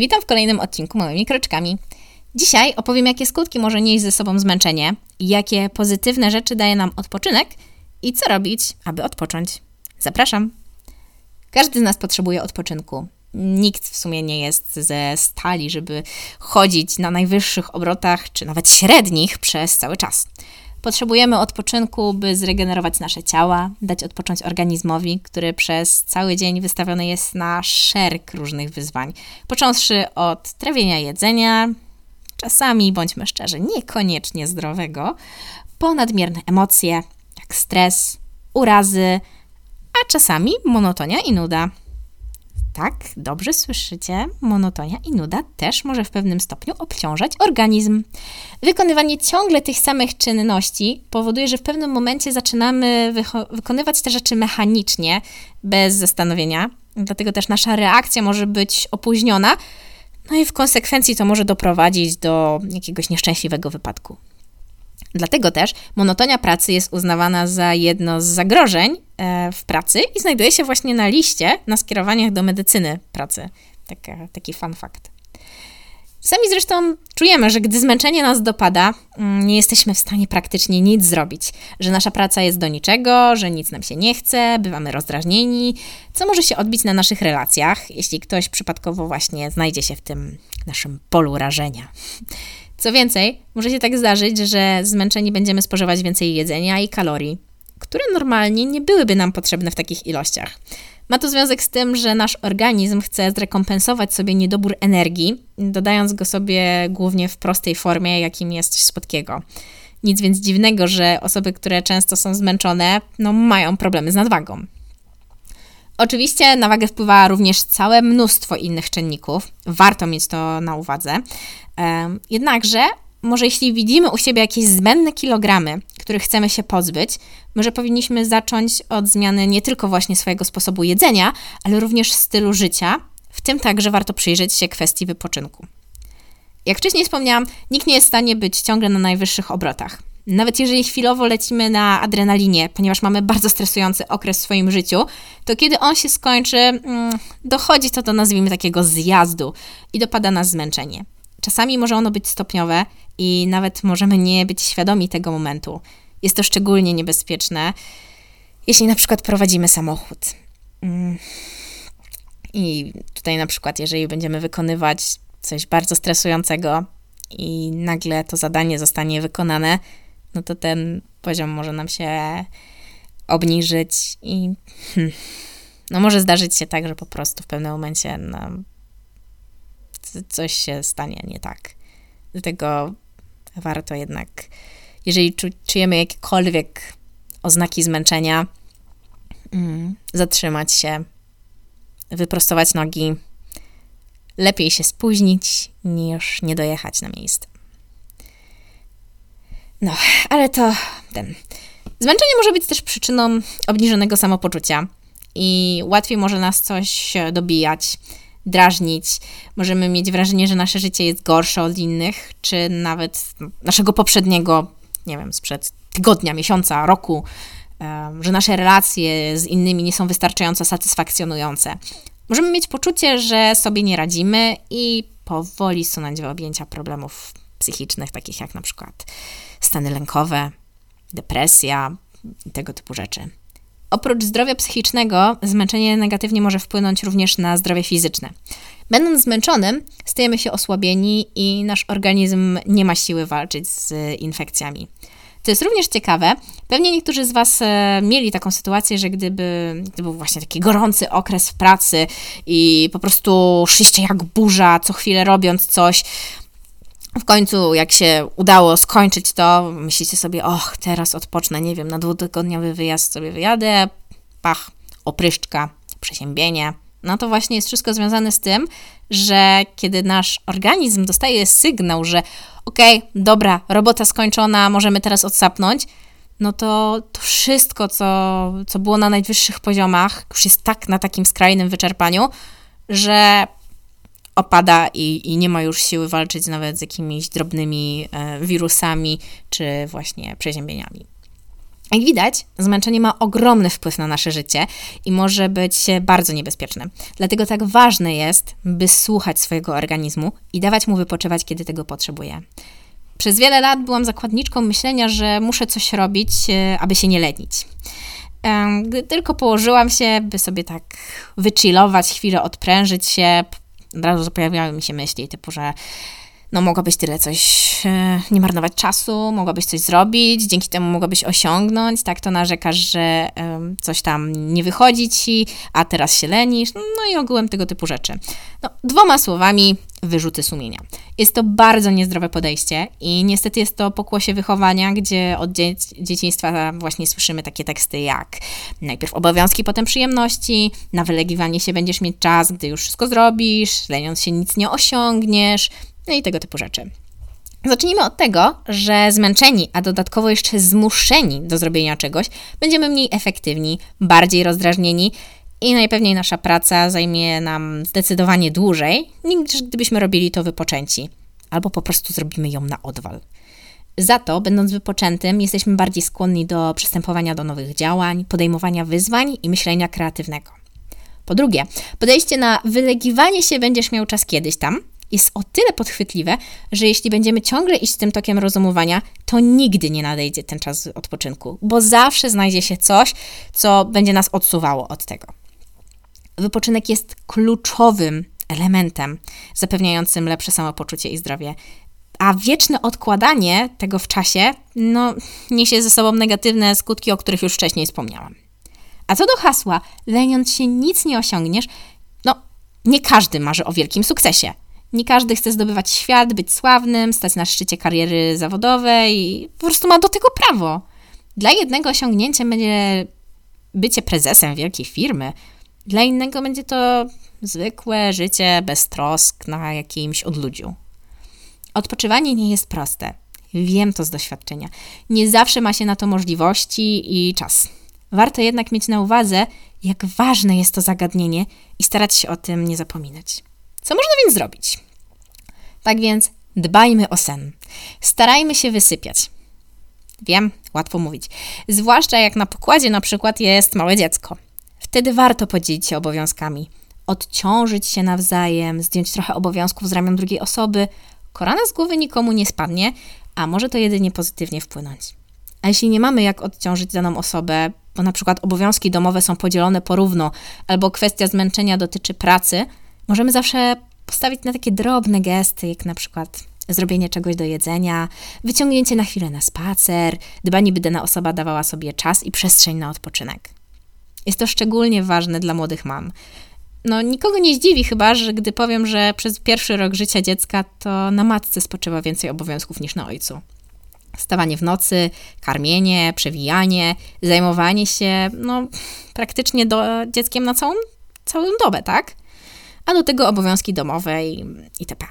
Witam w kolejnym odcinku Małymi Kroczkami. Dzisiaj opowiem, jakie skutki może nieść ze sobą zmęczenie, jakie pozytywne rzeczy daje nam odpoczynek i co robić, aby odpocząć. Zapraszam! Każdy z nas potrzebuje odpoczynku. Nikt w sumie nie jest ze stali, żeby chodzić na najwyższych obrotach, czy nawet średnich przez cały czas. Potrzebujemy odpoczynku, by zregenerować nasze ciała, dać odpocząć organizmowi, który przez cały dzień wystawiony jest na szereg różnych wyzwań. Począwszy od trawienia jedzenia, czasami, bądźmy szczerzy, niekoniecznie zdrowego, po nadmierne emocje, jak stres, urazy, a czasami monotonia i nuda. Tak, dobrze słyszycie, monotonia i nuda też może w pewnym stopniu obciążać organizm. Wykonywanie ciągle tych samych czynności powoduje, że w pewnym momencie zaczynamy wykonywać te rzeczy mechanicznie, bez zastanowienia, dlatego też nasza reakcja może być opóźniona, no i w konsekwencji to może doprowadzić do jakiegoś nieszczęśliwego wypadku. Dlatego też monotonia pracy jest uznawana za jedno z zagrożeń e, w pracy i znajduje się właśnie na liście na skierowaniach do medycyny pracy. Taki fun fact. Sami zresztą czujemy, że gdy zmęczenie nas dopada, mm, nie jesteśmy w stanie praktycznie nic zrobić, że nasza praca jest do niczego, że nic nam się nie chce, bywamy rozdrażnieni, co może się odbić na naszych relacjach, jeśli ktoś przypadkowo właśnie znajdzie się w tym naszym polu rażenia. Co więcej, może się tak zdarzyć, że zmęczeni będziemy spożywać więcej jedzenia i kalorii, które normalnie nie byłyby nam potrzebne w takich ilościach. Ma to związek z tym, że nasz organizm chce zrekompensować sobie niedobór energii, dodając go sobie głównie w prostej formie, jakim jest coś słodkiego. Nic więc dziwnego, że osoby, które często są zmęczone, no, mają problemy z nadwagą. Oczywiście na wagę wpływa również całe mnóstwo innych czynników. Warto mieć to na uwadze. Jednakże, może jeśli widzimy u siebie jakieś zbędne kilogramy, których chcemy się pozbyć, może powinniśmy zacząć od zmiany nie tylko właśnie swojego sposobu jedzenia, ale również stylu życia. W tym także warto przyjrzeć się kwestii wypoczynku. Jak wcześniej wspomniałam, nikt nie jest w stanie być ciągle na najwyższych obrotach. Nawet jeżeli chwilowo lecimy na adrenalinie, ponieważ mamy bardzo stresujący okres w swoim życiu, to kiedy on się skończy, mm, dochodzi to do nazwijmy takiego zjazdu i dopada nas zmęczenie. Czasami może ono być stopniowe i nawet możemy nie być świadomi tego momentu. Jest to szczególnie niebezpieczne, jeśli na przykład prowadzimy samochód. Mm. I tutaj na przykład, jeżeli będziemy wykonywać coś bardzo stresującego i nagle to zadanie zostanie wykonane, no to ten poziom może nam się obniżyć i hmm, no może zdarzyć się tak, że po prostu w pewnym momencie no, coś się stanie nie tak. Dlatego warto jednak, jeżeli czujemy jakiekolwiek oznaki zmęczenia, mm, zatrzymać się, wyprostować nogi. Lepiej się spóźnić niż nie dojechać na miejsce. No, ale to ten. Zmęczenie może być też przyczyną obniżonego samopoczucia i łatwiej może nas coś dobijać, drażnić. Możemy mieć wrażenie, że nasze życie jest gorsze od innych, czy nawet naszego poprzedniego, nie wiem, sprzed tygodnia, miesiąca, roku, że nasze relacje z innymi nie są wystarczająco satysfakcjonujące. Możemy mieć poczucie, że sobie nie radzimy i powoli sunąć w objęcia problemów psychicznych, takich jak na przykład stany lękowe, depresja i tego typu rzeczy. Oprócz zdrowia psychicznego, zmęczenie negatywnie może wpłynąć również na zdrowie fizyczne. Będąc zmęczonym, stajemy się osłabieni i nasz organizm nie ma siły walczyć z infekcjami. To jest również ciekawe. Pewnie niektórzy z Was e, mieli taką sytuację, że gdyby, gdyby był właśnie taki gorący okres w pracy i po prostu szliście jak burza, co chwilę robiąc coś, w końcu, jak się udało skończyć to, myślicie sobie, och, teraz odpocznę, nie wiem, na dwutygodniowy wyjazd sobie wyjadę, pach, opryszczka, przeziębienie. No to właśnie jest wszystko związane z tym, że kiedy nasz organizm dostaje sygnał, że okej, okay, dobra, robota skończona, możemy teraz odsapnąć, no to to wszystko, co, co było na najwyższych poziomach, już jest tak na takim skrajnym wyczerpaniu, że opada i, i nie ma już siły walczyć nawet z jakimiś drobnymi e, wirusami czy właśnie przeziębieniami. Jak widać, zmęczenie ma ogromny wpływ na nasze życie i może być bardzo niebezpieczne. Dlatego tak ważne jest, by słuchać swojego organizmu i dawać mu wypoczywać, kiedy tego potrzebuje. Przez wiele lat byłam zakładniczką myślenia, że muszę coś robić, e, aby się nie lenić. Gdy tylko położyłam się, by sobie tak wychillować, chwilę odprężyć się, od razu pojawiały mi się myśli typu, że no mogłabyś tyle coś, e, nie marnować czasu, mogłabyś coś zrobić, dzięki temu mogłabyś osiągnąć, tak to narzekasz, że coś tam nie wychodzi ci, a teraz się lenisz, no i ogółem tego typu rzeczy. No, dwoma słowami, wyrzuty sumienia. Jest to bardzo niezdrowe podejście i niestety jest to pokłosie wychowania, gdzie od dzie dzieciństwa właśnie słyszymy takie teksty jak najpierw obowiązki, potem przyjemności, na wylegiwanie się będziesz mieć czas, gdy już wszystko zrobisz, leniąc się nic nie osiągniesz, no i tego typu rzeczy. Zacznijmy od tego, że zmęczeni, a dodatkowo jeszcze zmuszeni do zrobienia czegoś, będziemy mniej efektywni, bardziej rozdrażnieni i najpewniej nasza praca zajmie nam zdecydowanie dłużej, niż gdybyśmy robili to wypoczęci, albo po prostu zrobimy ją na odwal. Za to, będąc wypoczętym, jesteśmy bardziej skłonni do przystępowania do nowych działań, podejmowania wyzwań i myślenia kreatywnego. Po drugie, podejście na wylegiwanie się będziesz miał czas kiedyś tam, jest o tyle podchwytliwe, że jeśli będziemy ciągle iść tym tokiem rozumowania, to nigdy nie nadejdzie ten czas odpoczynku, bo zawsze znajdzie się coś, co będzie nas odsuwało od tego. Wypoczynek jest kluczowym elementem zapewniającym lepsze samopoczucie i zdrowie. A wieczne odkładanie tego w czasie no, niesie ze sobą negatywne skutki, o których już wcześniej wspomniałam. A co do hasła, leniąc się nic nie osiągniesz, no nie każdy marzy o wielkim sukcesie. Nie każdy chce zdobywać świat, być sławnym, stać na szczycie kariery zawodowej, po prostu ma do tego prawo. Dla jednego osiągnięciem będzie bycie prezesem wielkiej firmy, dla innego będzie to zwykłe życie bez trosk na jakimś odludziu. Odpoczywanie nie jest proste. Wiem to z doświadczenia. Nie zawsze ma się na to możliwości i czas. Warto jednak mieć na uwadze, jak ważne jest to zagadnienie i starać się o tym nie zapominać. Co można więc zrobić? Tak więc dbajmy o sen. Starajmy się wysypiać. Wiem, łatwo mówić. Zwłaszcza jak na pokładzie na przykład jest małe dziecko. Wtedy warto podzielić się obowiązkami, odciążyć się nawzajem, zdjąć trochę obowiązków z ramion drugiej osoby. Korana z głowy nikomu nie spadnie, a może to jedynie pozytywnie wpłynąć. A jeśli nie mamy jak odciążyć daną osobę, bo na przykład obowiązki domowe są podzielone porówno, albo kwestia zmęczenia dotyczy pracy, możemy zawsze postawić na takie drobne gesty, jak na przykład zrobienie czegoś do jedzenia, wyciągnięcie na chwilę na spacer, dbanie, by dana osoba dawała sobie czas i przestrzeń na odpoczynek. Jest to szczególnie ważne dla młodych mam. No, nikogo nie zdziwi chyba, że gdy powiem, że przez pierwszy rok życia dziecka to na matce spoczywa więcej obowiązków niż na ojcu. Stawanie w nocy, karmienie, przewijanie, zajmowanie się, no, praktycznie do, dzieckiem na całą, całą dobę, tak? A do tego obowiązki domowe i itp.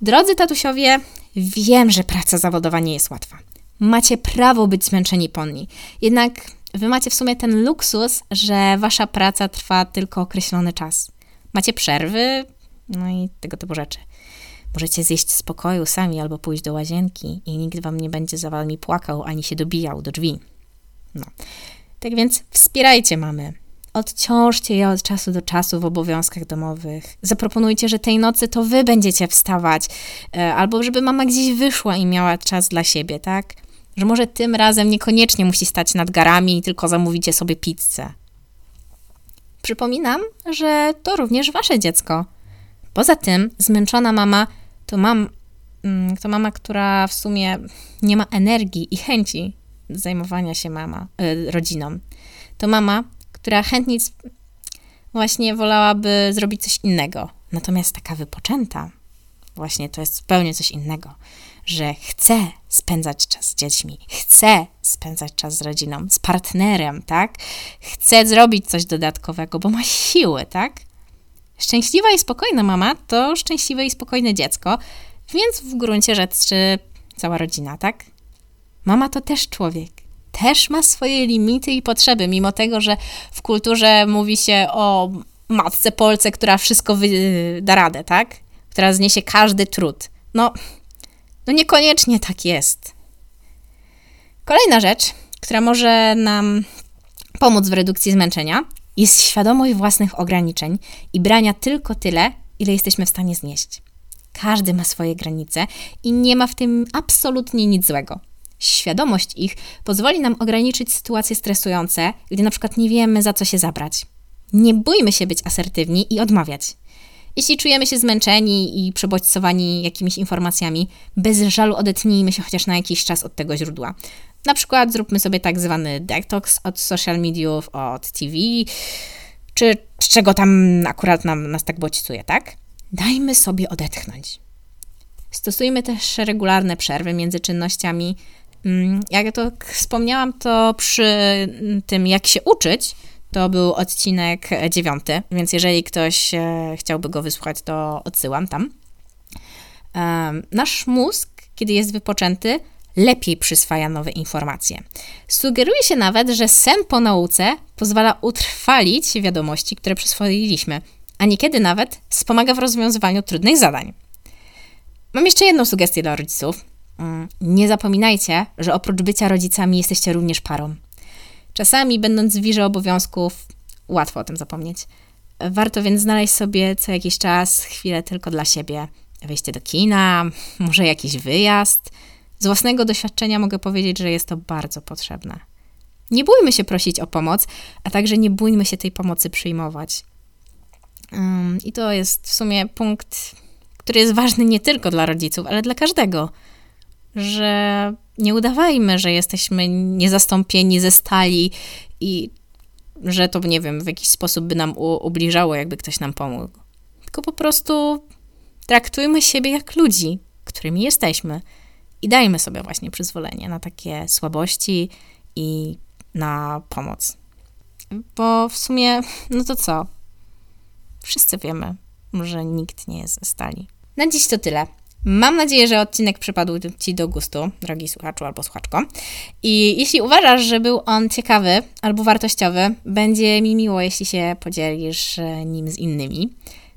Drodzy tatusiowie, wiem, że praca zawodowa nie jest łatwa. Macie prawo być zmęczeni ponni. Jednak Wy macie w sumie ten luksus, że wasza praca trwa tylko określony czas. Macie przerwy, no i tego typu rzeczy. Możecie zjeść z pokoju sami albo pójść do łazienki i nikt wam nie będzie za wami płakał ani się dobijał do drzwi. No. Tak więc wspierajcie mamy. Odciążcie je od czasu do czasu w obowiązkach domowych. Zaproponujcie, że tej nocy to wy będziecie wstawać, e, albo żeby mama gdzieś wyszła i miała czas dla siebie, tak? Że może tym razem niekoniecznie musi stać nad garami, tylko zamówicie sobie pizzę. Przypominam, że to również wasze dziecko. Poza tym, zmęczona mama to, mam, mm, to mama, która w sumie nie ma energii i chęci zajmowania się mama, y, rodziną. To mama, która chętnie właśnie wolałaby zrobić coś innego. Natomiast taka wypoczęta, właśnie to jest zupełnie coś innego że chce spędzać czas z dziećmi, chce spędzać czas z rodziną, z partnerem, tak? Chce zrobić coś dodatkowego, bo ma siły, tak? Szczęśliwa i spokojna mama to szczęśliwe i spokojne dziecko, więc w gruncie rzeczy cała rodzina, tak? Mama to też człowiek. Też ma swoje limity i potrzeby, mimo tego, że w kulturze mówi się o matce Polce, która wszystko wy- da radę, tak? Która zniesie każdy trud. No, no niekoniecznie tak jest. Kolejna rzecz, która może nam pomóc w redukcji zmęczenia, jest świadomość własnych ograniczeń i brania tylko tyle, ile jesteśmy w stanie znieść. Każdy ma swoje granice i nie ma w tym absolutnie nic złego. Świadomość ich pozwoli nam ograniczyć sytuacje stresujące, gdy na przykład nie wiemy, za co się zabrać. Nie bójmy się być asertywni i odmawiać. Jeśli czujemy się zmęczeni i przebodźcowani jakimiś informacjami, bez żalu odetnijmy się chociaż na jakiś czas od tego źródła. Na przykład zróbmy sobie tak zwany detox od social mediów, od TV, czy czego tam akurat nam, nas tak bodźcuje, tak? Dajmy sobie odetchnąć. Stosujmy też regularne przerwy między czynnościami. Mm, jak to wspomniałam, to przy tym, jak się uczyć, to był odcinek dziewiąty, więc jeżeli ktoś e, chciałby go wysłuchać, to odsyłam tam. Nasz mózg, kiedy jest wypoczęty, lepiej przyswaja nowe informacje. Sugeruje się nawet, że sen po nauce pozwala utrwalić wiadomości, które przyswoiliśmy, a niekiedy nawet wspomaga w rozwiązywaniu trudnych zadań. Mam jeszcze jedną sugestię dla rodziców. Mm, nie zapominajcie, że oprócz bycia rodzicami jesteście również parą. Czasami, będąc w wirze obowiązków, łatwo o tym zapomnieć. Warto więc znaleźć sobie co jakiś czas chwilę tylko dla siebie. Wejście do kina, może jakiś wyjazd. Z własnego doświadczenia mogę powiedzieć, że jest to bardzo potrzebne. Nie bójmy się prosić o pomoc, a także nie bójmy się tej pomocy przyjmować. Um, I to jest w sumie punkt, który jest ważny nie tylko dla rodziców, ale dla każdego. Że nie udawajmy, że jesteśmy niezastąpieni ze stali i że to, nie wiem, w jakiś sposób by nam ubliżało, jakby ktoś nam pomógł. Tylko po prostu traktujmy siebie jak ludzi, którymi jesteśmy i dajmy sobie właśnie przyzwolenie na takie słabości i na pomoc. Bo w sumie, no to co? Wszyscy wiemy, że nikt nie jest ze stali. Na dziś to tyle. Mam nadzieję, że odcinek przypadł Ci do gustu, drogi słuchaczu albo słuchaczko. I jeśli uważasz, że był on ciekawy albo wartościowy, będzie mi miło, jeśli się podzielisz e, nim z innymi.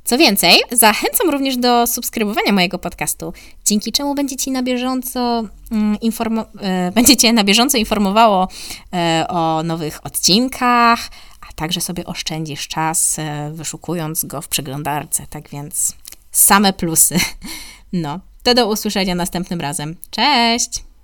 Co więcej, zachęcam również do subskrybowania mojego podcastu, dzięki czemu będzie Ci na bieżąco mm, informo- e, będzie Cię na bieżąco informowało e, o nowych odcinkach, a także sobie oszczędzisz czas, wyszukując go w przeglądarce. Tak więc same plusy. No, to do usłyszenia następnym razem. Cześć!